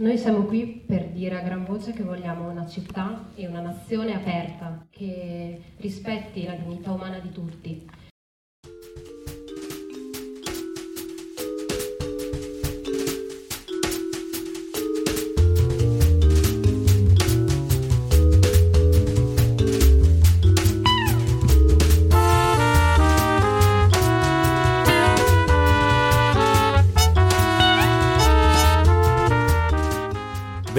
Noi siamo qui per dire a gran voce che vogliamo una città e una nazione aperta, che rispetti la dignità umana di tutti,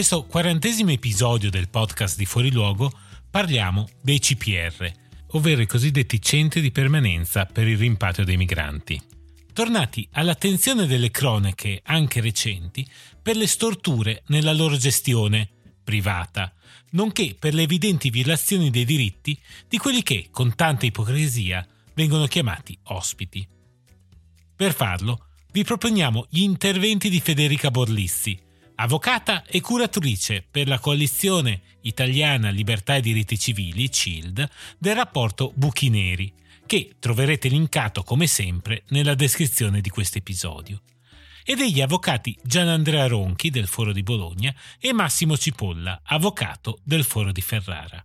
Questo quarantesimo episodio del podcast di Fuori Luogo parliamo dei CPR, ovvero i cosiddetti centri di permanenza per il rimpatrio dei migranti. Tornati all'attenzione delle cronache, anche recenti, per le storture nella loro gestione privata, nonché per le evidenti violazioni dei diritti di quelli che, con tanta ipocrisia, vengono chiamati ospiti. Per farlo, vi proponiamo gli interventi di Federica Borlissi, avvocata e curatrice per la coalizione italiana Libertà e Diritti Civili, CILD, del rapporto Buchi Neri, che troverete linkato come sempre nella descrizione di questo episodio, e degli avvocati Gianandrea Ronchi del Foro di Bologna e Massimo Cipolla, avvocato del Foro di Ferrara.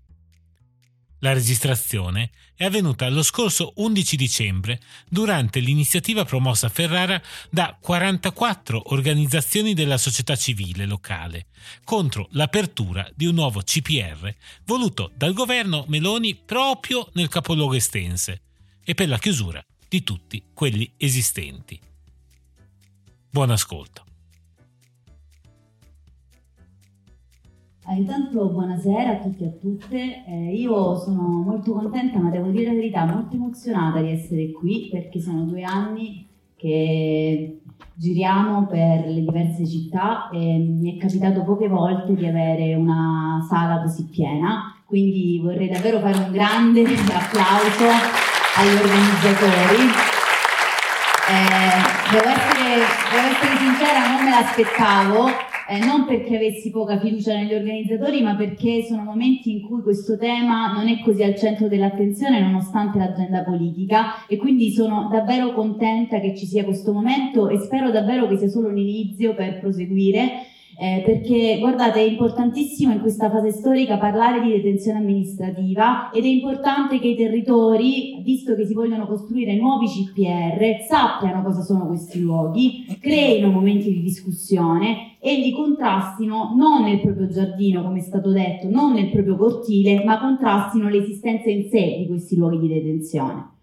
La registrazione è avvenuta lo scorso 11 dicembre durante l'iniziativa promossa a Ferrara da 44 organizzazioni della società civile locale contro l'apertura di un nuovo CPR voluto dal governo Meloni proprio nel capoluogo estense e per la chiusura di tutti quelli esistenti. Buon ascolto. Intanto buonasera a tutti e a tutte, eh, io sono molto contenta ma devo dire la verità, molto emozionata di essere qui perché sono due anni che giriamo per le diverse città e mi è capitato poche volte di avere una sala così piena, quindi vorrei davvero fare un grande applauso agli organizzatori. Eh, devo, essere, devo essere sincera, non me l'aspettavo eh, non perché avessi poca fiducia negli organizzatori, ma perché sono momenti in cui questo tema non è così al centro dell'attenzione nonostante l'agenda politica. E quindi sono davvero contenta che ci sia questo momento e spero davvero che sia solo l'inizio per proseguire eh, perché guardate è importantissimo in questa fase storica parlare di detenzione amministrativa ed è importante che i territori, visto che si vogliono costruire nuovi CPR, sappiano cosa sono questi luoghi, creino momenti di discussione e li contrastino non nel proprio giardino, come è stato detto, non nel proprio cortile, ma contrastino l'esistenza in sé di questi luoghi di detenzione.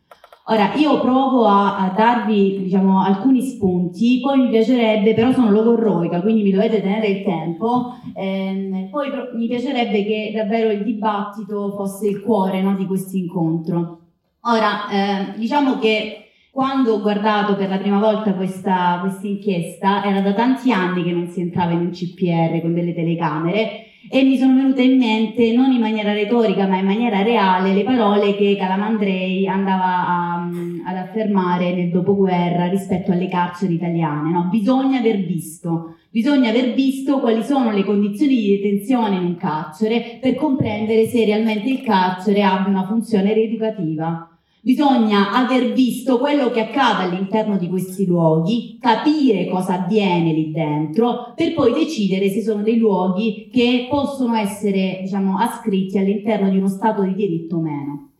Ora, io provo a, a darvi diciamo, alcuni spunti, poi mi piacerebbe, però sono logorroica, quindi mi dovete tenere il tempo, ehm, poi mi piacerebbe che davvero il dibattito fosse il cuore no, di questo incontro. Ora, eh, diciamo che quando ho guardato per la prima volta questa, questa inchiesta, era da tanti anni che non si entrava in un CPR con delle telecamere, e mi sono venute in mente, non in maniera retorica ma in maniera reale, le parole che Calamandrei andava a, ad affermare nel dopoguerra rispetto alle carceri italiane. No? Bisogna aver visto, bisogna aver visto quali sono le condizioni di detenzione in un carcere per comprendere se realmente il carcere abbia una funzione rieducativa. Bisogna aver visto quello che accade all'interno di questi luoghi, capire cosa avviene lì dentro, per poi decidere se sono dei luoghi che possono essere, diciamo, ascritti all'interno di uno stato di diritto o meno.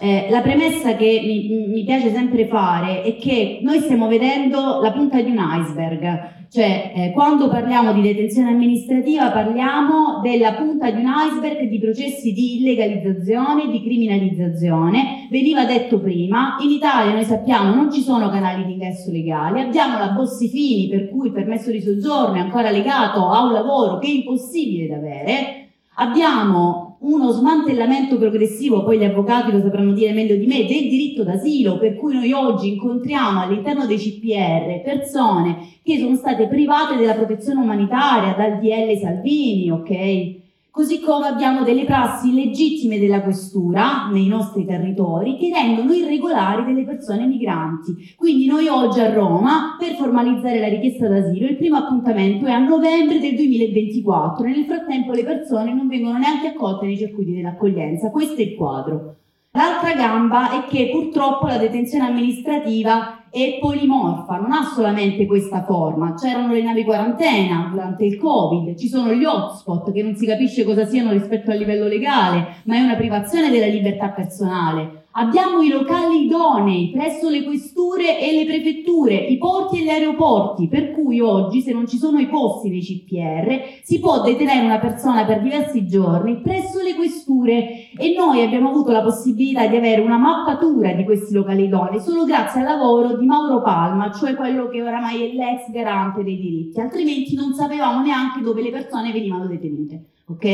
Eh, la premessa che mi, mi, piace sempre fare è che noi stiamo vedendo la punta di un iceberg, cioè, eh, quando parliamo di detenzione amministrativa parliamo della punta di un iceberg di processi di illegalizzazione, di criminalizzazione. Veniva detto prima, in Italia noi sappiamo non ci sono canali di ingresso legali, abbiamo la Bossifini per cui il permesso di soggiorno è ancora legato a un lavoro che è impossibile da avere, abbiamo uno smantellamento progressivo, poi gli avvocati lo sapranno dire meglio di me, del diritto d'asilo, per cui noi oggi incontriamo all'interno dei CPR persone che sono state private della protezione umanitaria dal DL Salvini, ok? Così come abbiamo delle prassi illegittime della questura nei nostri territori che rendono irregolari delle persone migranti. Quindi noi oggi a Roma, per formalizzare la richiesta d'asilo, il primo appuntamento è a novembre del 2024 e nel frattempo le persone non vengono neanche accolte nei circuiti dell'accoglienza. Questo è il quadro. L'altra gamba è che purtroppo la detenzione amministrativa è polimorfa, non ha solamente questa forma. C'erano le navi quarantena durante il Covid, ci sono gli hotspot che non si capisce cosa siano rispetto al livello legale, ma è una privazione della libertà personale. Abbiamo i locali idonei presso le questure e le prefetture, i porti e gli aeroporti, per cui oggi se non ci sono i posti nei CPR si può detenere una persona per diversi giorni presso le questure e noi abbiamo avuto la possibilità di avere una mappatura di questi locali idonei solo grazie al lavoro di Mauro Palma, cioè quello che oramai è l'ex garante dei diritti, altrimenti non sapevamo neanche dove le persone venivano detenute, ok?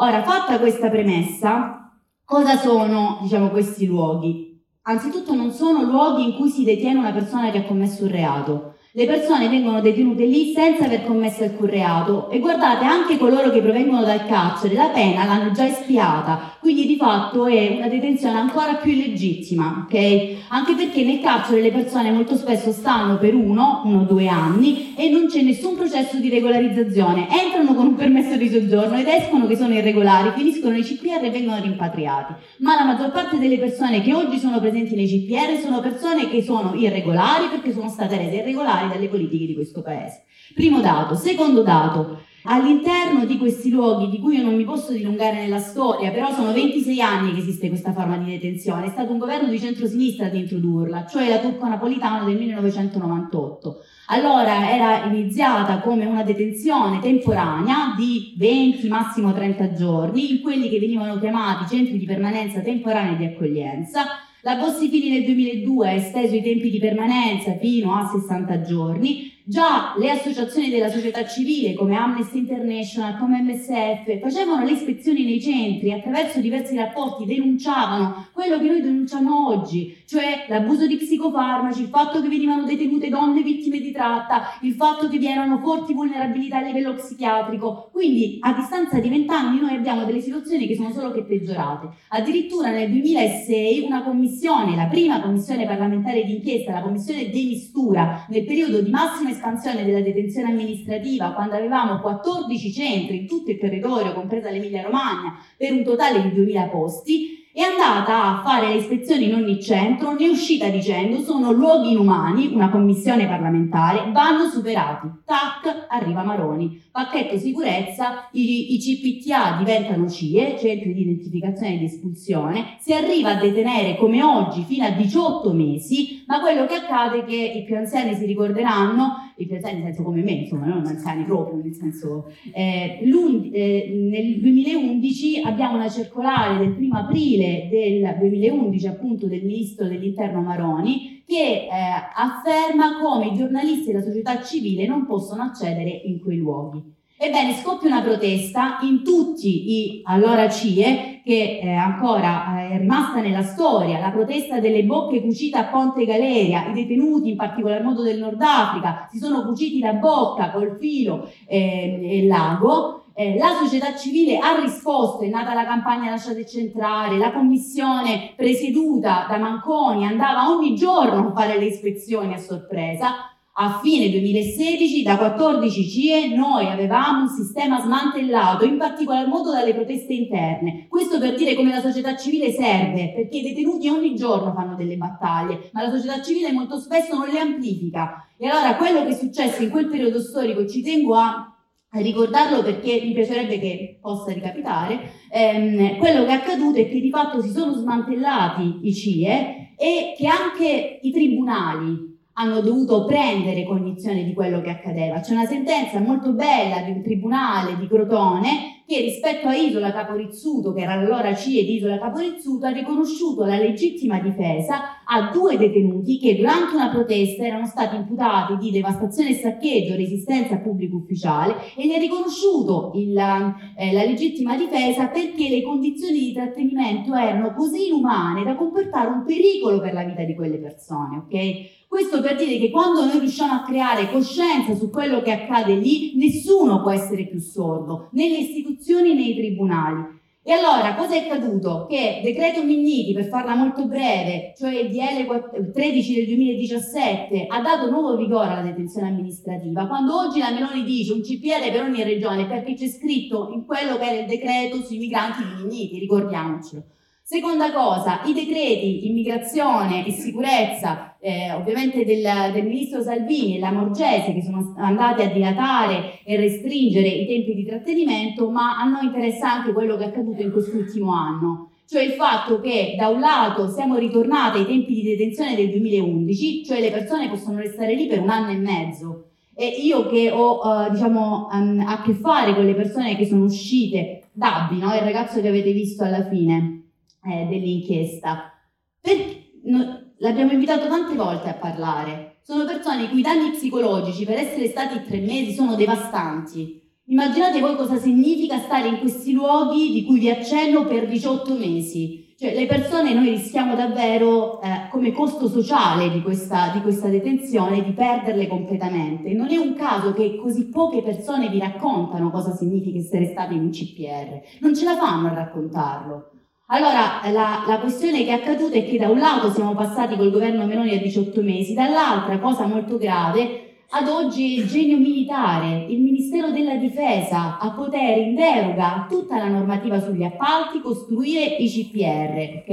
Ora, fatta questa premessa, Cosa sono, diciamo, questi luoghi? Anzitutto non sono luoghi in cui si detiene una persona che ha commesso un reato. Le persone vengono detenute lì senza aver commesso alcun reato e guardate anche coloro che provengono dal carcere la pena l'hanno già espiata, quindi di fatto è una detenzione ancora più illegittima, ok? Anche perché nel carcere le persone molto spesso stanno per uno, uno o due anni e non c'è nessun processo di regolarizzazione, entrano con un permesso di soggiorno ed escono che sono irregolari, finiscono nei CPR e vengono rimpatriati. Ma la maggior parte delle persone che oggi sono presenti nei CPR sono persone che sono irregolari perché sono state rese irregolari dalle politiche di questo paese. Primo dato. Secondo dato, all'interno di questi luoghi, di cui io non mi posso dilungare nella storia, però sono 26 anni che esiste questa forma di detenzione, è stato un governo di centrosinistra ad introdurla, cioè la Turco Napolitano del 1998. Allora era iniziata come una detenzione temporanea di 20, massimo 30 giorni, in quelli che venivano chiamati centri di permanenza temporanea di accoglienza, la Bossi-Fini nel 2002 ha esteso i tempi di permanenza fino a 60 giorni, Già le associazioni della società civile come Amnesty International, come MSF, facevano le ispezioni nei centri attraverso diversi rapporti, denunciavano quello che noi denunciamo oggi, cioè l'abuso di psicofarmaci, il fatto che venivano detenute donne vittime di tratta, il fatto che vi erano forti vulnerabilità a livello psichiatrico. Quindi a distanza di vent'anni noi abbiamo delle situazioni che sono solo che peggiorate. Addirittura nel 2006 una commissione, la prima commissione parlamentare d'inchiesta, la commissione De Mistura, nel periodo di massima espansione della detenzione amministrativa, quando avevamo 14 centri in tutto il territorio, compresa l'Emilia Romagna, per un totale di 2000 posti, è andata a fare le ispezioni in ogni centro, ne è uscita dicendo sono luoghi inumani, una commissione parlamentare, vanno superati. Tac, arriva Maroni. Pacchetto sicurezza, i, i CPTA diventano CIE, centri di identificazione e di espulsione, si arriva a detenere come oggi fino a 18 mesi, ma quello che accade è che i più anziani si ricorderanno, i più anziani nel senso come me, insomma, non anziani proprio, nel senso, eh, eh, nel 2011 abbiamo una circolare del primo aprile del 2011 appunto del ministro dell'interno Maroni che eh, afferma come i giornalisti e la società civile non possono accedere in quei luoghi. Ebbene, scoppia una protesta in tutti i allora CIE, che eh, ancora eh, è rimasta nella storia, la protesta delle bocche cucite a Ponte Galeria, i detenuti, in particolar modo del Nord Africa, si sono cuciti la bocca col filo eh, e lago, la società civile ha risposto, è nata la campagna Lasciate centrare, la commissione presieduta da Manconi andava ogni giorno a fare le ispezioni a sorpresa. A fine 2016, da 14 CIE, noi avevamo un sistema smantellato, in particolar modo dalle proteste interne. Questo per dire come la società civile serve, perché i detenuti ogni giorno fanno delle battaglie, ma la società civile molto spesso non le amplifica. E allora quello che è successo in quel periodo storico, ci tengo a ricordarlo perché mi piacerebbe che possa ricapitare, ehm, quello che è accaduto è che di fatto si sono smantellati i CIE e che anche i tribunali hanno dovuto prendere cognizione di quello che accadeva. C'è una sentenza molto bella di un tribunale di Crotone che rispetto a Isola Caporizzuto, che era allora CIE di Isola Caporizzuto, ha riconosciuto la legittima difesa a due detenuti che durante una protesta erano stati imputati di devastazione e saccheggio, resistenza a pubblico ufficiale e ne ha riconosciuto il, eh, la legittima difesa perché le condizioni di trattenimento erano così inumane da comportare un pericolo per la vita di quelle persone, ok? Questo per dire che quando noi riusciamo a creare coscienza su quello che accade lì, nessuno può essere più sordo, né le istituzioni né i tribunali. E allora, cosa è accaduto? Che decreto Minniti, per farla molto breve, cioè il DL 13 del 2017, ha dato nuovo vigore alla detenzione amministrativa, quando oggi la Meloni dice un CPR per ogni regione, perché c'è scritto in quello che era il decreto sui migranti di Minniti, ricordiamocelo. Seconda cosa, i decreti immigrazione e sicurezza, eh, ovviamente del, del, ministro Salvini e la Morgese, che sono andati a dilatare e restringere i tempi di trattenimento, ma a noi interessa anche quello che è accaduto in quest'ultimo anno. Cioè il fatto che da un lato siamo ritornati ai tempi di detenzione del 2011, cioè le persone possono restare lì per un anno e mezzo. E io che ho uh, diciamo, um, a che fare con le persone che sono uscite, Dabbi, no? il ragazzo che avete visto alla fine, eh, dell'inchiesta. Perché, no, l'abbiamo invitato tante volte a parlare. Sono persone i cui danni psicologici per essere stati tre mesi sono devastanti. Immaginate voi cosa significa stare in questi luoghi di cui vi accenno per 18 mesi. Cioè, le persone noi rischiamo davvero, eh, come costo sociale di questa, di questa detenzione, di perderle completamente. Non è un caso che così poche persone vi raccontano cosa significa essere stati in un CPR. Non ce la fanno a raccontarlo. Allora, la, la, questione che è accaduta è che da un lato siamo passati col governo Meloni a 18 mesi, dall'altra, cosa molto grave, ad oggi il genio militare, il Ministero della Difesa ha potere in deroga tutta la normativa sugli appalti costruire i CPR, ok?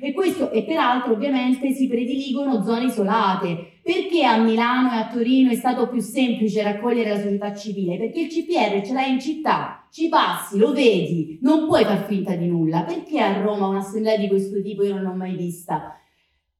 E questo, e peraltro ovviamente si prediligono zone isolate. Perché a Milano e a Torino è stato più semplice raccogliere la società civile? Perché il CPR ce l'hai in città, ci passi, lo vedi, non puoi far finta di nulla. Perché a Roma un'assemblea di questo tipo io non l'ho mai vista?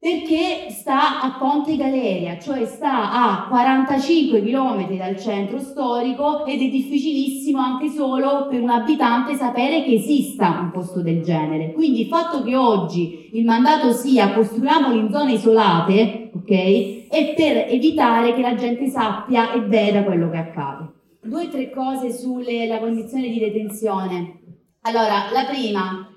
Perché sta a Ponte Galeria, cioè sta a 45 km dal centro storico ed è difficilissimo anche solo per un abitante sapere che esista un posto del genere. Quindi il fatto che oggi il mandato sia costruiamolo in zone isolate, ok, è per evitare che la gente sappia e veda quello che accade. Due o tre cose sulla condizione di detenzione. Allora, la prima,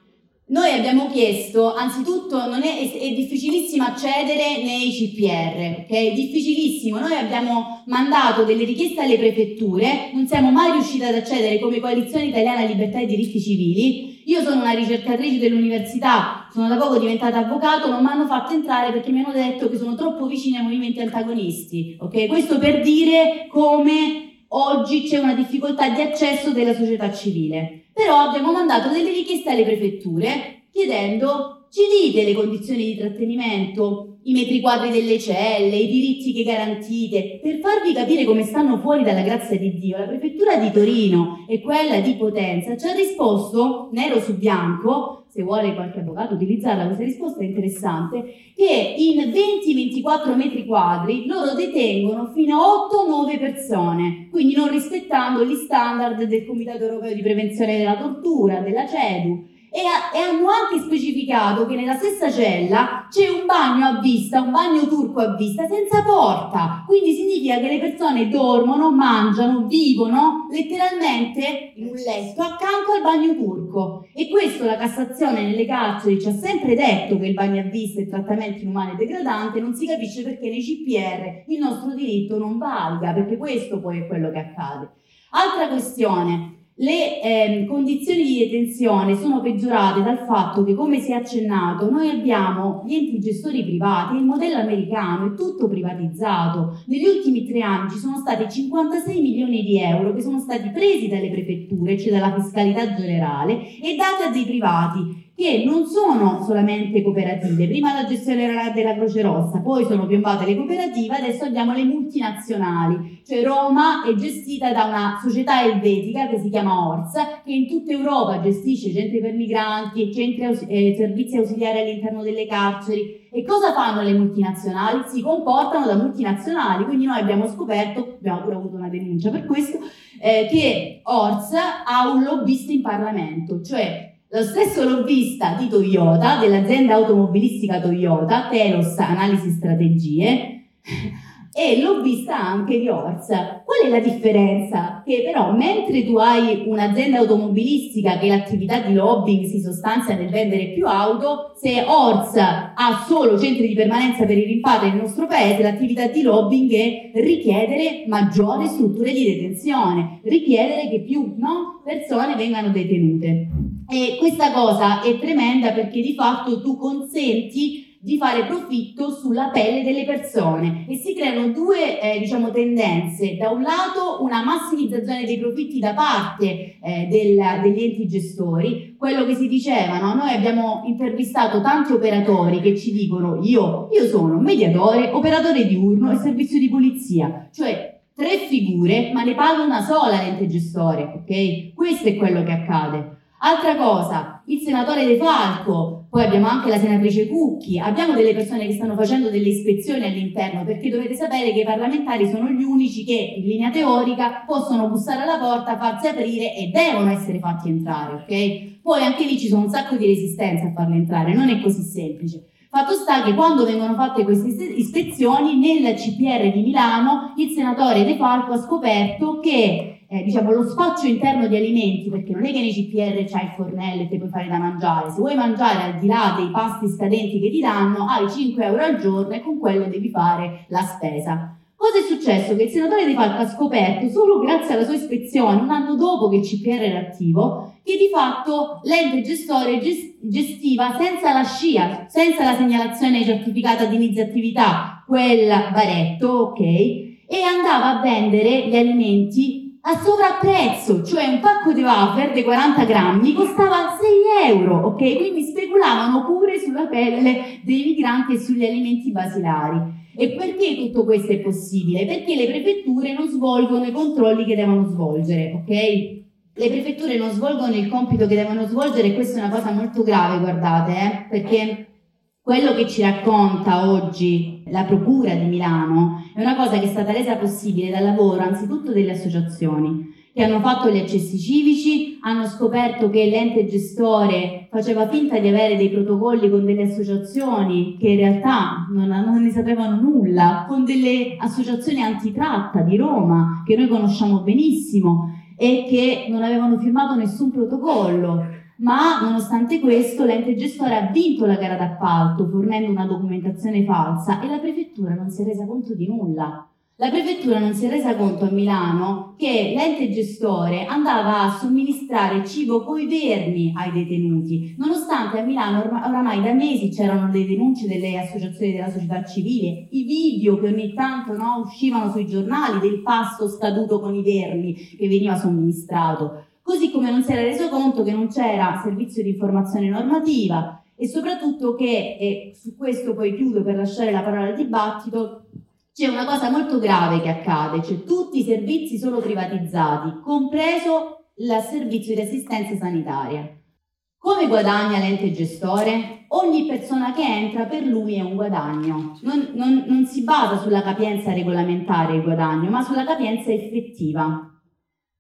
noi abbiamo chiesto, anzitutto è, è, difficilissimo accedere nei CPR, ok? Difficilissimo. Noi abbiamo mandato delle richieste alle prefetture, non siamo mai riusciti ad accedere come Coalizione Italiana Libertà e Diritti Civili. Io sono una ricercatrice dell'università, sono da poco diventata avvocato, non mi hanno fatto entrare perché mi hanno detto che sono troppo vicini ai movimenti antagonisti, ok? Questo per dire come oggi c'è una difficoltà di accesso della società civile. Però abbiamo mandato delle richieste alle prefetture chiedendo ci dite le condizioni di trattenimento, i metri quadri delle celle, i diritti che garantite, per farvi capire come stanno fuori dalla grazia di Dio. La prefettura di Torino e quella di Potenza ci ha risposto, nero su bianco, se vuole qualche avvocato utilizzarla, questa risposta è interessante, che in 20-24 metri quadri loro detengono fino a 8-9 persone, quindi non rispettando gli standard del Comitato Europeo di Prevenzione della Tortura, della CEDU e, e, hanno anche specificato che nella stessa cella c'è un bagno a vista, un bagno turco a vista senza porta. Quindi significa che le persone dormono, mangiano, vivono letteralmente in un letto accanto al bagno turco. E questo la Cassazione nelle carceri ci ha sempre detto che il bagno a vista è trattamento inumano e degradante, non si capisce perché nei CPR il nostro diritto non valga, perché questo poi è quello che accade. Altra questione, le eh, condizioni di detenzione sono peggiorate dal fatto che, come si è accennato, noi abbiamo gli enti gestori privati, il modello americano è tutto privatizzato. Negli ultimi tre anni ci sono stati 56 milioni di euro che sono stati presi dalle prefetture, cioè dalla fiscalità generale, e dati a dei privati che non sono solamente cooperative. Prima la gestione era della Croce Rossa, poi sono piombate le cooperative, adesso abbiamo le multinazionali. Cioè Roma è gestita da una società elvetica che si chiama Ors, che in tutta Europa gestisce centri per migranti, centri eh, servizi ausiliari all'interno delle carceri. E cosa fanno le multinazionali? Si comportano da multinazionali, quindi noi abbiamo scoperto, abbiamo pure avuto una denuncia per questo, eh, che Ors ha un lobbista in Parlamento, cioè lo stesso lobbista di Toyota, dell'azienda automobilistica Toyota, Telos Analisi Strategie, e lobbista anche di Ors. Qual è la differenza? Che però mentre tu hai un'azienda automobilistica che l'attività di lobbying si sostanzia nel vendere più auto, se Ors ha solo centri di permanenza per i rimpatri nel nostro paese, l'attività di lobbying è richiedere maggiori strutture di detenzione, richiedere che più no, persone vengano detenute. E questa cosa è tremenda perché di fatto tu consenti di fare profitto sulla pelle delle persone e si creano due eh, diciamo, tendenze. Da un lato una massimizzazione dei profitti da parte eh, del, degli enti gestori, quello che si diceva, no? noi abbiamo intervistato tanti operatori che ci dicono io, io sono mediatore, operatore diurno e servizio di polizia, cioè tre figure ma ne paga una sola l'ente gestore, ok? Questo è quello che accade. Altra cosa, il senatore De Falco, poi abbiamo anche la senatrice Cucchi, abbiamo delle persone che stanno facendo delle ispezioni all'interno perché dovete sapere che i parlamentari sono gli unici che in linea teorica possono bussare alla porta, farsi aprire e devono essere fatti entrare, ok? Poi anche lì ci sono un sacco di resistenza a farli entrare, non è così semplice. Fatto sta che quando vengono fatte queste ispezioni nel CPR di Milano il senatore De Falco ha scoperto che eh, diciamo, lo spaccio interno di alimenti, perché non è che nei CPR c'hai il fornello e ti puoi fare da mangiare, se vuoi mangiare al di là dei pasti scadenti che ti danno, hai 5 euro al giorno e con quello devi fare la spesa. Cosa è successo? Che il senatore De Falco ha scoperto solo grazie alla sua ispezione, un anno dopo che il CPR era attivo, che di fatto l'ente gestore gestiva senza la scia, senza la segnalazione certificata di iniziatività, quel baretto, ok? E andava a vendere gli alimenti a sovrapprezzo, cioè un pacco di wafer di 40 grammi costava 6 euro, ok? Quindi speculavano pure sulla pelle dei migranti e sugli alimenti basilari. E perché tutto questo è possibile? Perché le prefetture non svolgono i controlli che devono svolgere, ok? Le prefetture non svolgono il compito che devono svolgere e questa è una cosa molto grave, guardate, eh? perché quello che ci racconta oggi la Procura di Milano è una cosa che è stata resa possibile dal lavoro anzitutto delle associazioni che hanno fatto gli accessi civici, hanno scoperto che l'ente gestore faceva finta di avere dei protocolli con delle associazioni che in realtà non, non ne sapevano nulla, con delle associazioni antitratta di Roma che noi conosciamo benissimo e che non avevano firmato nessun protocollo ma nonostante questo l'ente gestore ha vinto la gara d'appalto fornendo una documentazione falsa e la prefettura non si è resa conto di nulla. La prefettura non si è resa conto a Milano che l'ente gestore andava a somministrare cibo coi vermi ai detenuti, nonostante a Milano or- oramai da mesi c'erano le denunce delle associazioni della società civile, i video che ogni tanto no, uscivano sui giornali del pasto scaduto con i vermi che veniva somministrato così come non si era reso conto che non c'era servizio di informazione normativa e soprattutto che, e su questo poi chiudo per lasciare la parola al dibattito, c'è una cosa molto grave che accade, cioè tutti i servizi sono privatizzati, compreso il servizio di assistenza sanitaria. Come guadagna l'ente gestore? Ogni persona che entra per lui è un guadagno. Non, non, non si basa sulla capienza regolamentare il guadagno, ma sulla capienza effettiva.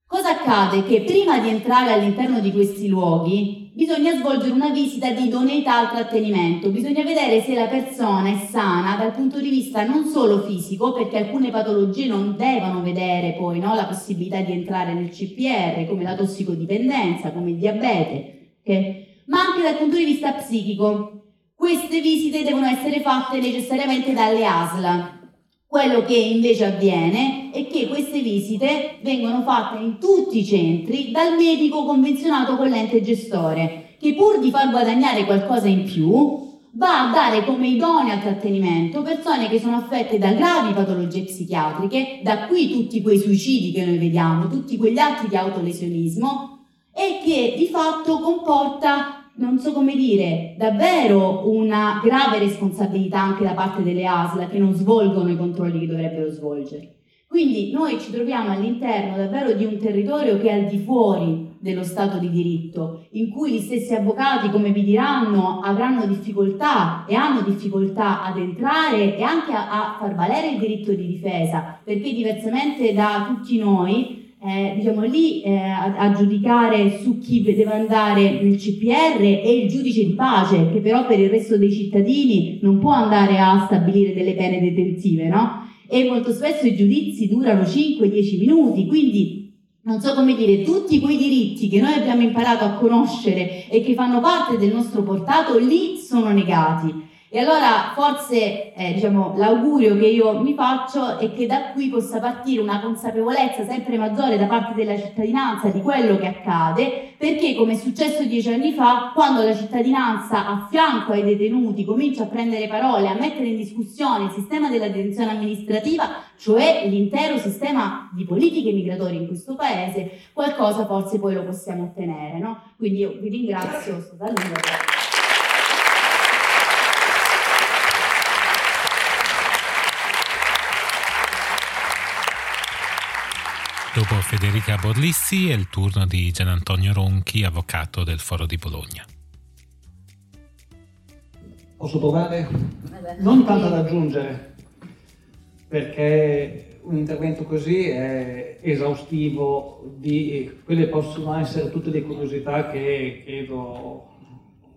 Cosa accade? Che prima di entrare all'interno di questi luoghi bisogna svolgere una visita di idoneità al trattenimento, bisogna vedere se la persona è sana dal punto di vista non solo fisico, perché alcune patologie non devono vedere poi no, la possibilità di entrare nel CPR, come la tossicodipendenza, come il diabete, okay? ma anche dal punto di vista psichico. Queste visite devono essere fatte necessariamente dalle ASL, quello che invece avviene è che queste visite vengono fatte in tutti i centri dal medico convenzionato con l'ente gestore, che pur di far guadagnare qualcosa in più, va a dare come idonea al trattenimento persone che sono affette da gravi patologie psichiatriche, da qui tutti quei suicidi che noi vediamo, tutti quegli atti di autolesionismo, e che di fatto comporta non so come dire, davvero una grave responsabilità anche da parte delle ASL che non svolgono i controlli che dovrebbero svolgere. Quindi noi ci troviamo all'interno davvero di un territorio che è al di fuori dello Stato di diritto, in cui gli stessi avvocati, come vi diranno, avranno difficoltà e hanno difficoltà ad entrare e anche a, a far valere il diritto di difesa, perché diversamente da tutti noi eh, diciamo lì eh, a, a, giudicare su chi deve andare nel CPR è il giudice di pace, che però per il resto dei cittadini non può andare a stabilire delle pene detentive, no? E molto spesso i giudizi durano 5-10 minuti, quindi non so come dire, tutti quei diritti che noi abbiamo imparato a conoscere e che fanno parte del nostro portato, lì sono negati. E allora forse eh, diciamo, l'augurio che io mi faccio è che da qui possa partire una consapevolezza sempre maggiore da parte della cittadinanza di quello che accade, perché come è successo dieci anni fa, quando la cittadinanza a fianco ai detenuti comincia a prendere parole, a mettere in discussione il sistema della detenzione amministrativa, cioè l'intero sistema di politiche migratorie in questo paese, qualcosa forse poi lo possiamo ottenere. No? Quindi io vi ringrazio, sto da. Dopo Federica Borlissi è il turno di Gian Antonio Ronchi, avvocato del Foro di Bologna. Posso provare? Non tanto ad aggiungere, perché un intervento così è esaustivo di quelle possono essere tutte le curiosità che credo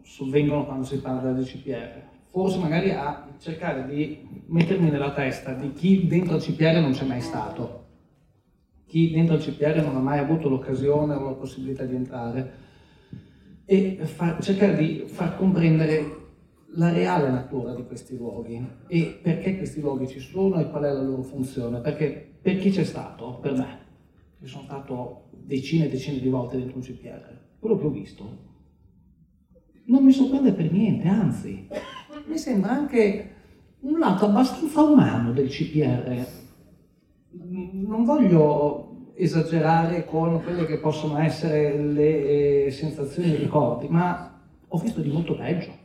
sovvengono quando si parla del CPR. Forse magari a cercare di mettermi nella testa di chi dentro il CPR non c'è mai stato chi dentro il CPR non ha mai avuto l'occasione o la possibilità di entrare e far, cercare di far comprendere la reale natura di questi luoghi e perché questi luoghi ci sono e qual è la loro funzione. Perché per chi c'è stato, per me, che sono stato decine e decine di volte dentro un CPR, quello che ho visto non mi sorprende per niente, anzi, mi sembra anche un lato abbastanza umano del CPR non voglio esagerare con quelle che possono essere le eh, sensazioni e i ricordi, ma ho visto di molto peggio.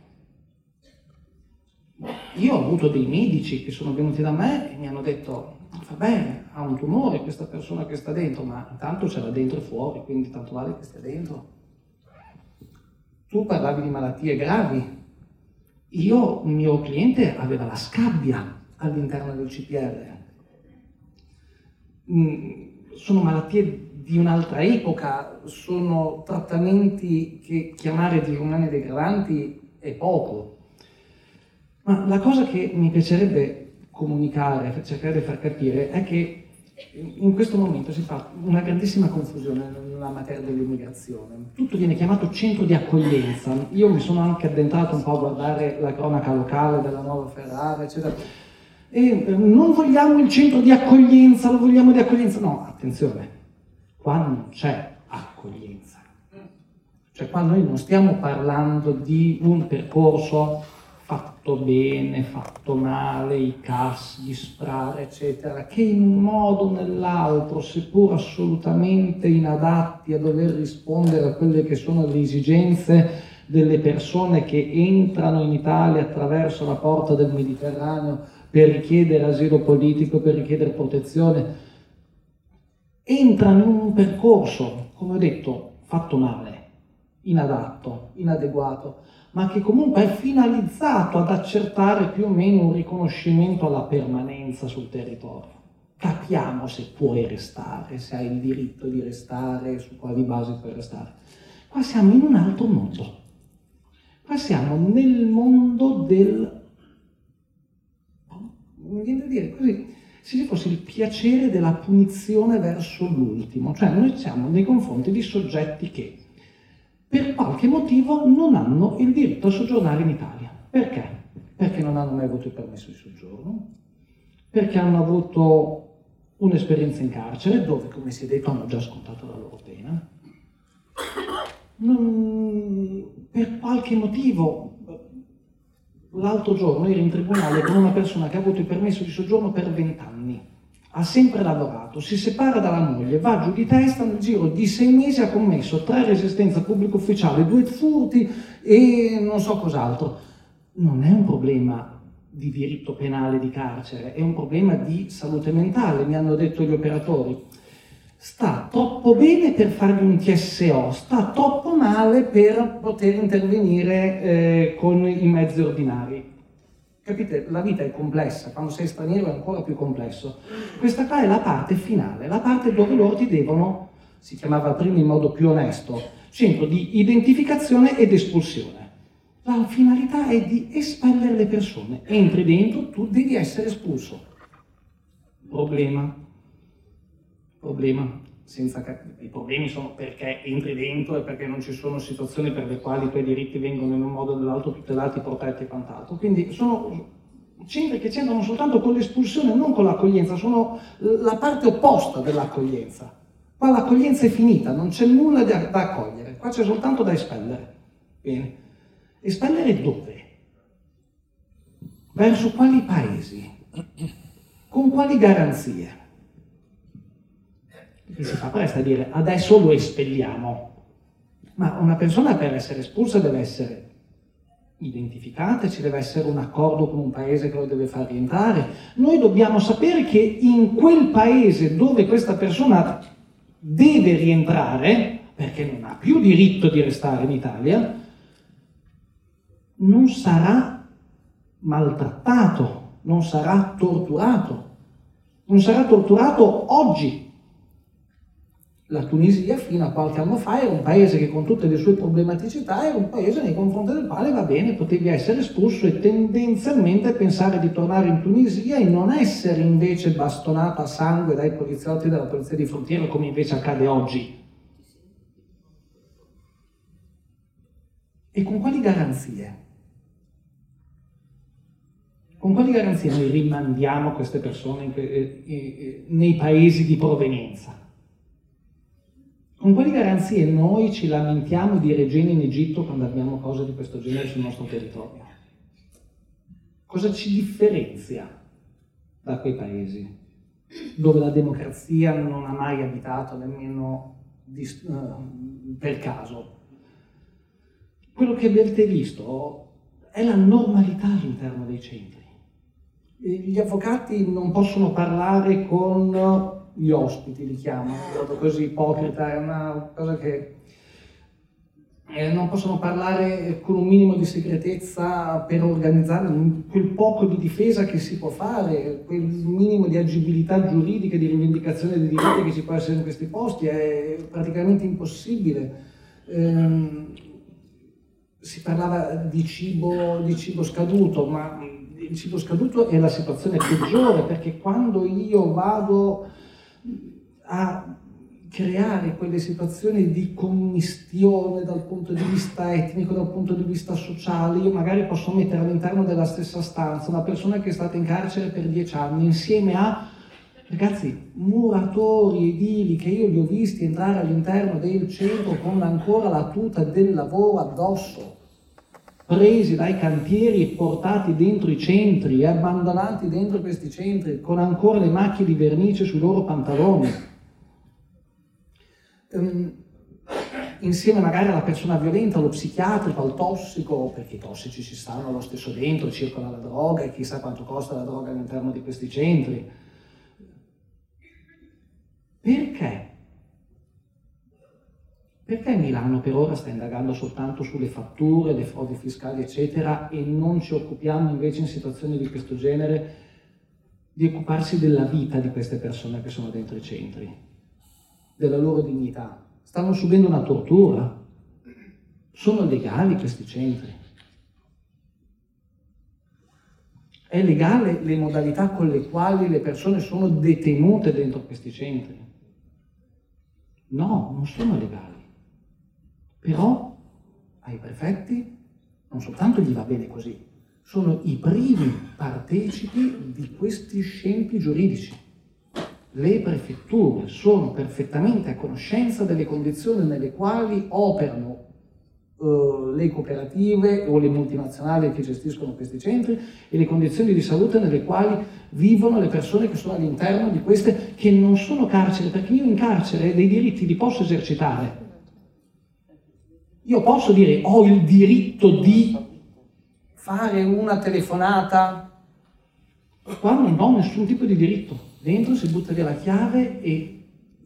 Io ho avuto dei medici che sono venuti da me e mi hanno detto, va bene, ha un tumore questa persona che sta dentro, ma intanto c'era dentro e fuori, quindi tanto vale che stia dentro. Tu parlavi di malattie gravi. Io, il mio cliente aveva la scabbia all'interno del CPR, sono malattie di un'altra epoca, sono trattamenti che chiamare disumani degradanti è poco. Ma la cosa che mi piacerebbe comunicare, cercare di far capire, è che in questo momento si fa una grandissima confusione nella materia dell'immigrazione. Tutto viene chiamato centro di accoglienza. Io mi sono anche addentrato un po' a guardare la cronaca locale della Nuova Ferrara, eccetera e eh, non vogliamo il centro di accoglienza, lo vogliamo di accoglienza. No, attenzione, qua non c'è accoglienza. Cioè qua noi non stiamo parlando di un percorso fatto bene, fatto male, i CAS, gli SPRAR, eccetera, che in un modo o nell'altro, seppur assolutamente inadatti a dover rispondere a quelle che sono le esigenze delle persone che entrano in Italia attraverso la porta del Mediterraneo, per richiedere asilo politico, per richiedere protezione, entrano in un percorso, come ho detto, fatto male, inadatto, inadeguato, ma che comunque è finalizzato ad accertare più o meno un riconoscimento alla permanenza sul territorio. Capiamo se puoi restare, se hai il diritto di restare, su quali basi puoi restare. Qua siamo in un altro mondo. Qua siamo nel mondo del mi viene da dire così, se ci fosse il piacere della punizione verso l'ultimo, cioè noi siamo nei confronti di soggetti che per qualche motivo non hanno il diritto a soggiornare in Italia. Perché? Perché non hanno mai avuto il permesso di soggiorno, perché hanno avuto un'esperienza in carcere dove, come si è detto, hanno già scontato la loro pena. Non, per qualche motivo L'altro giorno ero in tribunale con una persona che ha avuto il permesso di soggiorno per vent'anni. ha sempre lavorato, si separa dalla moglie, va giù di testa, nel giro di sei mesi ha commesso tre resistenze a pubblico ufficiale, due furti e non so cos'altro. Non è un problema di diritto penale di carcere, è un problema di salute mentale, mi hanno detto gli operatori. Sta troppo bene per fargli un TSO, sta troppo male per poter intervenire eh, con i mezzi ordinari. Capite? La vita è complessa, quando sei straniero è ancora più complesso. Questa qua è la parte finale, la parte dove loro ti devono, si chiamava prima in modo più onesto, centro di identificazione ed espulsione. La finalità è di espellere le persone. Entri dentro, tu devi essere espulso. Problema. Problema. Senza cap- I problemi sono perché entri dentro e perché non ci sono situazioni per le quali i tuoi diritti vengono in un modo o nell'altro tutelati, protetti e quant'altro. Quindi sono centri che c'entrano soltanto con l'espulsione, non con l'accoglienza, sono la parte opposta dell'accoglienza. Qua l'accoglienza è finita, non c'è nulla da, da accogliere, qua c'è soltanto da espellere. Bene. Espellere dove? Verso quali paesi? Con quali garanzie? Si fa presto a dire adesso lo espelliamo. Ma una persona per essere espulsa deve essere identificata, ci deve essere un accordo con un paese che lo deve far rientrare. Noi dobbiamo sapere che in quel paese dove questa persona deve rientrare, perché non ha più diritto di restare in Italia, non sarà maltrattato, non sarà torturato, non sarà torturato oggi. La Tunisia fino a qualche anno fa era un paese che con tutte le sue problematicità era un paese nei confronti del quale va bene, potevi essere espulso e tendenzialmente pensare di tornare in Tunisia e non essere invece bastonato a sangue dai poliziotti della polizia di frontiera come invece accade oggi. E con quali garanzie? Con quali garanzie noi rimandiamo queste persone eh, eh, nei paesi di provenienza? Con quali garanzie noi ci lamentiamo di regine in Egitto quando abbiamo cose di questo genere sul nostro territorio? Cosa ci differenzia da quei paesi dove la democrazia non ha mai abitato nemmeno di, uh, per caso? Quello che avete visto è la normalità all'interno dei centri gli avvocati non possono parlare con gli ospiti, li chiamano, modo così ipocrita, è una cosa che eh, non possono parlare con un minimo di segretezza per organizzare quel poco di difesa che si può fare, quel minimo di agibilità giuridica, di rivendicazione dei diritti che ci può essere in questi posti, è praticamente impossibile. Eh, si parlava di cibo, di cibo scaduto, ma il cibo scaduto è la situazione peggiore perché quando io vado a creare quelle situazioni di commistione dal punto di vista etnico, dal punto di vista sociale, io magari posso mettere all'interno della stessa stanza una persona che è stata in carcere per dieci anni insieme a Ragazzi, muratori edili che io li ho visti entrare all'interno del centro con ancora la tuta del lavoro addosso presi dai cantieri e portati dentro i centri e abbandonati dentro questi centri con ancora le macchie di vernice sui loro pantaloni. Um, insieme magari alla persona violenta, allo psichiatrico, al tossico, perché i tossici ci stanno lo stesso dentro, circola la droga e chissà quanto costa la droga all'interno di questi centri. Perché? Perché Milano per ora sta indagando soltanto sulle fatture, le frodi fiscali, eccetera, e non ci occupiamo invece in situazioni di questo genere di occuparsi della vita di queste persone che sono dentro i centri, della loro dignità? Stanno subendo una tortura? Sono legali questi centri? È legale le modalità con le quali le persone sono detenute dentro questi centri? No, non sono legali. Però ai prefetti non soltanto gli va bene così, sono i primi partecipi di questi scempi giuridici. Le prefetture sono perfettamente a conoscenza delle condizioni nelle quali operano uh, le cooperative o le multinazionali che gestiscono questi centri e le condizioni di salute nelle quali vivono le persone che sono all'interno di queste, che non sono carceri, perché io in carcere dei diritti li posso esercitare. Io posso dire ho il diritto di fare una telefonata. Qua non ho nessun tipo di diritto. Dentro si butta via la chiave e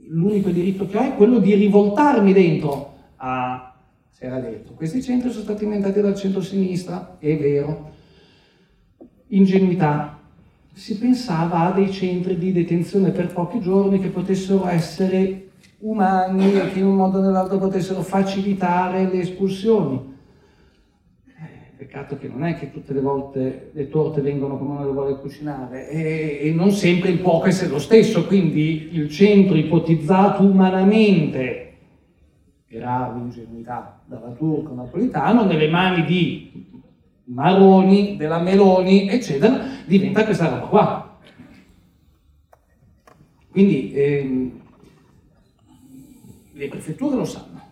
l'unico diritto che ho è quello di rivoltarmi dentro a, si era detto, questi centri sono stati inventati dal centro-sinistra, è vero, ingenuità. Si pensava a dei centri di detenzione per pochi giorni che potessero essere umani che in un modo o nell'altro potessero facilitare le espulsioni. Eh, peccato che non è che tutte le volte le torte vengono come uno le vuole cucinare e, e non sempre il cuoco è lo stesso, quindi il centro ipotizzato umanamente grave ingenuità dalla turco napolitano nelle mani di Maroni, della Meloni, eccetera, diventa questa roba qua. Quindi ehm, le prefetture lo sanno.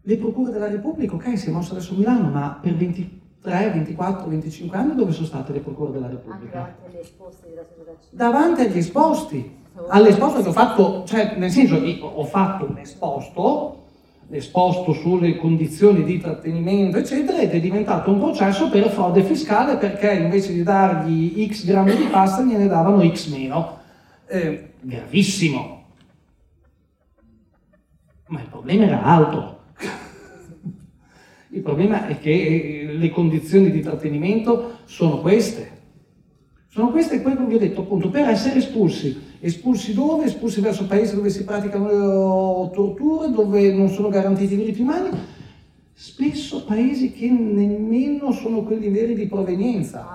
Le procure della Repubblica, ok, si è mossa adesso a Milano, ma per 23, 24, 25 anni dove sono state le procure della Repubblica? Davanti agli esposti. All'esposto che ho fatto, cioè nel senso ho fatto un esposto, esposto sulle condizioni di trattenimento, eccetera, ed è diventato un processo per frode fiscale perché invece di dargli x grammi di pasta gliene davano x meno. Eh, gravissimo. Problema era altro. Il problema è che eh, le condizioni di trattenimento sono queste. Sono queste e poi come vi ho detto appunto per essere espulsi. Espulsi dove? Espulsi verso paesi dove si praticano torture, dove non sono garantiti i diritti umani, spesso paesi che nemmeno sono quelli veri di provenienza.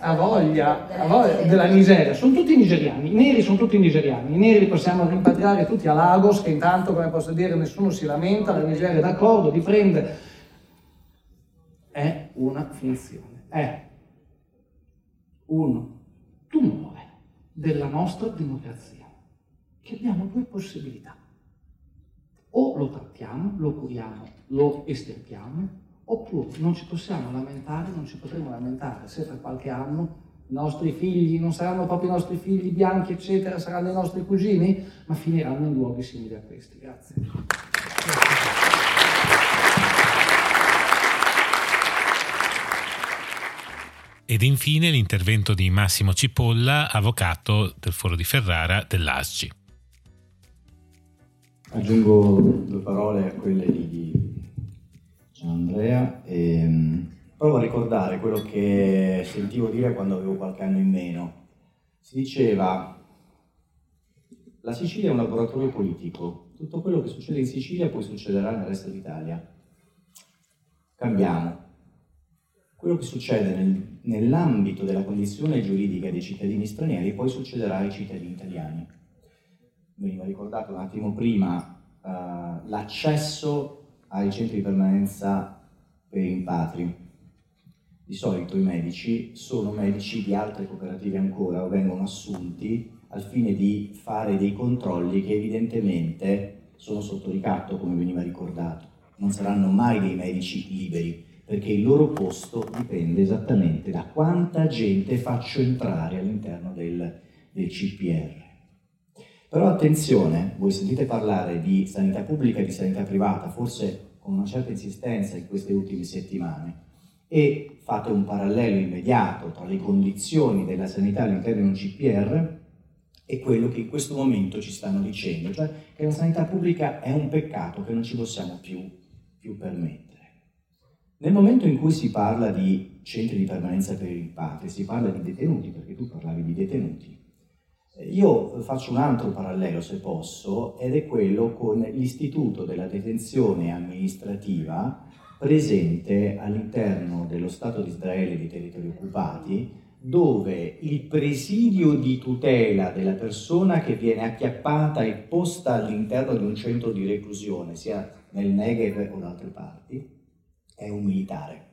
A voglia, a voglia della Nigeria. Sono tutti nigeriani, i neri sono tutti nigeriani. I neri li possiamo rimpatriare tutti a Lagos, che intanto, come posso dire, nessuno si lamenta, la Nigeria è d'accordo, li prende. È una finzione. È un tumore della nostra democrazia, che abbiamo due possibilità. O lo trattiamo, lo curiamo, lo estirpiamo, oppure non ci possiamo lamentare, non ci potremo lamentare se tra qualche anno i nostri figli non saranno proprio i nostri figli bianchi, eccetera, saranno i nostri cugini, ma finiranno in luoghi simili a questi. Grazie. Ed infine l'intervento di Massimo Cipolla, avvocato del Foro di Ferrara dell'ASCI. Aggiungo due parole a quelle di Andrea e mm, provo a ricordare quello che sentivo dire quando avevo qualche anno in meno. Si diceva la Sicilia è un laboratorio politico, tutto quello che succede in Sicilia poi succederà nel resto d'Italia. Cambiamo. Quello che succede nel, nell'ambito della condizione giuridica dei cittadini stranieri poi succederà ai cittadini italiani. Veniva ricordato un attimo prima uh, l'accesso ai centri di permanenza per i rimpatri. Di solito i medici sono medici di altre cooperative ancora o vengono assunti al fine di fare dei controlli che evidentemente sono sotto ricatto, come veniva ricordato. Non saranno mai dei medici liberi, perché il loro posto dipende esattamente da quanta gente faccio entrare all'interno del, del CPR. Però attenzione, voi sentite parlare di sanità pubblica e di sanità privata, forse con una certa insistenza in queste ultime settimane, e fate un parallelo immediato tra le condizioni della sanità all'interno di un CPR e quello che in questo momento ci stanno dicendo, cioè che la sanità pubblica è un peccato che non ci possiamo più, più permettere. Nel momento in cui si parla di centri di permanenza per i rimpatri, si parla di detenuti, perché tu parlavi di detenuti. Io faccio un altro parallelo, se posso, ed è quello con l'istituto della detenzione amministrativa presente all'interno dello Stato di Israele e dei territori occupati, dove il presidio di tutela della persona che viene acchiappata e posta all'interno di un centro di reclusione, sia nel Negev o da altre parti, è un militare.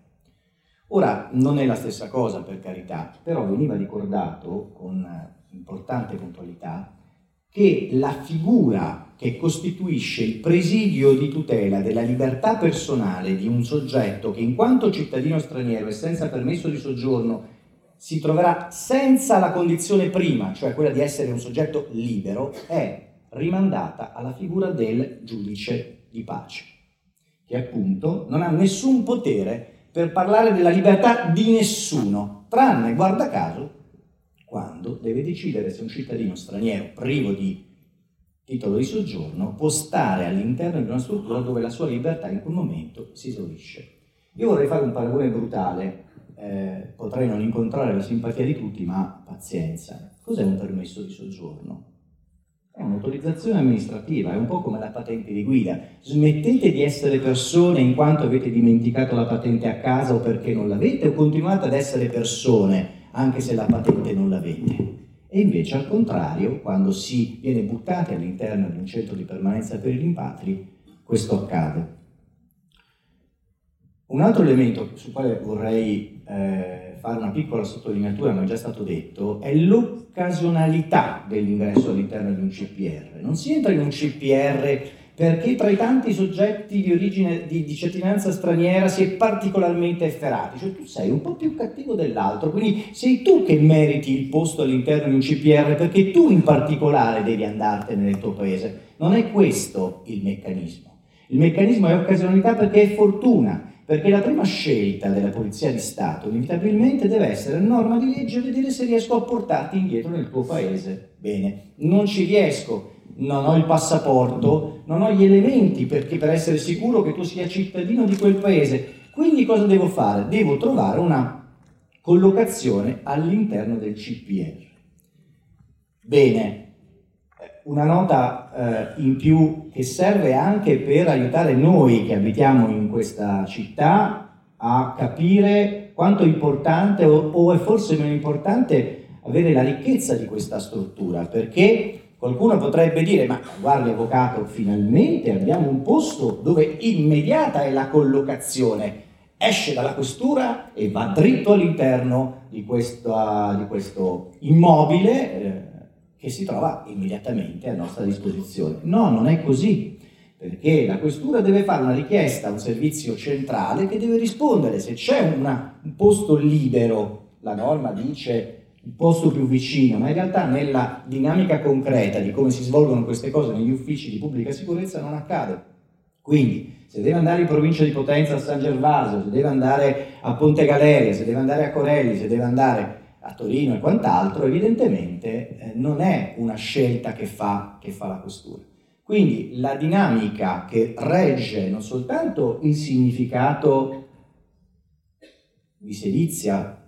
Ora, non è la stessa cosa per carità, però veniva ricordato con importante puntualità che la figura che costituisce il presidio di tutela della libertà personale di un soggetto che in quanto cittadino straniero e senza permesso di soggiorno si troverà senza la condizione prima, cioè quella di essere un soggetto libero, è rimandata alla figura del giudice di pace, che appunto non ha nessun potere per parlare della libertà di nessuno, tranne, guarda caso, quando deve decidere se un cittadino straniero privo di titolo di soggiorno può stare all'interno di una struttura dove la sua libertà in quel momento si esaurisce. Io vorrei fare un paragone brutale, eh, potrei non incontrare la simpatia di tutti, ma pazienza. Cos'è un permesso di soggiorno? È un'autorizzazione amministrativa, è un po' come la patente di guida. Smettete di essere persone in quanto avete dimenticato la patente a casa o perché non l'avete o continuate ad essere persone anche se la patente non l'avete. E invece al contrario, quando si viene buttati all'interno di un centro di permanenza per i rimpatri, questo accade. Un altro elemento sul quale vorrei eh, fare una piccola sottolineatura, ma è già stato detto, è l'occasionalità dell'ingresso all'interno di un CPR. Non si entra in un CPR perché tra i tanti soggetti di origine di, di cittadinanza straniera si è particolarmente efferati, cioè tu sei un po' più cattivo dell'altro, quindi sei tu che meriti il posto all'interno di un CPR perché tu in particolare devi andartene nel tuo paese. Non è questo il meccanismo. Il meccanismo è occasionalità perché è fortuna, perché la prima scelta della Polizia di Stato inevitabilmente deve essere norma di legge vedere se riesco a portarti indietro nel tuo paese. Bene, non ci riesco, non ho il passaporto, non ho gli elementi perché per essere sicuro che tu sia cittadino di quel paese. Quindi cosa devo fare? Devo trovare una collocazione all'interno del CPR. Bene, una nota eh, in più che serve anche per aiutare noi che abitiamo in questa città a capire quanto è importante o, o è forse meno importante avere la ricchezza di questa struttura, perché Qualcuno potrebbe dire, ma guardi avvocato, finalmente abbiamo un posto dove immediata è la collocazione, esce dalla questura e va dritto all'interno di, questa, di questo immobile eh, che si trova immediatamente a nostra disposizione. No, non è così, perché la questura deve fare una richiesta a un servizio centrale che deve rispondere se c'è una, un posto libero, la norma dice il posto più vicino, ma in realtà nella dinamica concreta di come si svolgono queste cose negli uffici di pubblica sicurezza non accade. Quindi, se deve andare in provincia di Potenza a San Gervaso, se deve andare a Ponte Galeria, se deve andare a Corelli, se deve andare a Torino e quant'altro, evidentemente eh, non è una scelta che fa, che fa la questura. Quindi la dinamica che regge non soltanto il significato di sedizia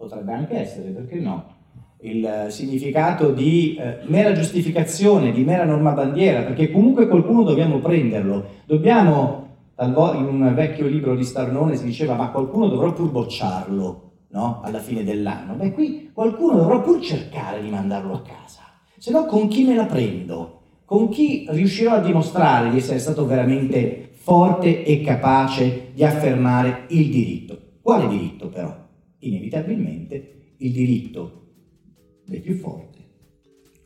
potrebbe anche essere, perché no? Il significato di eh, mera giustificazione, di mera norma bandiera, perché comunque qualcuno dobbiamo prenderlo. Dobbiamo, in un vecchio libro di Starnone si diceva, ma qualcuno dovrà pur bocciarlo, no? Alla fine dell'anno. Beh, qui qualcuno dovrà pur cercare di mandarlo a casa. Se no, con chi me la prendo? Con chi riuscirò a dimostrare di essere stato veramente forte e capace di affermare il diritto? Quale diritto però? Inevitabilmente il diritto del più forte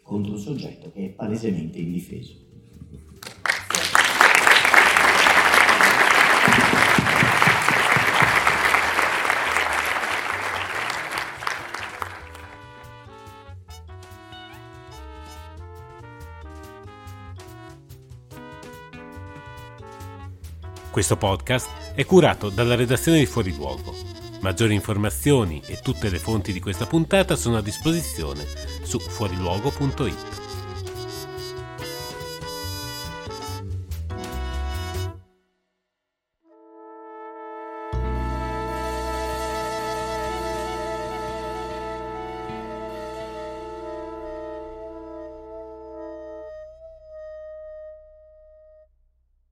contro un soggetto che è palesemente indifeso. Questo podcast è curato dalla redazione di Fuori Luogo Maggiori informazioni e tutte le fonti di questa puntata sono a disposizione su fuoriluogo.it.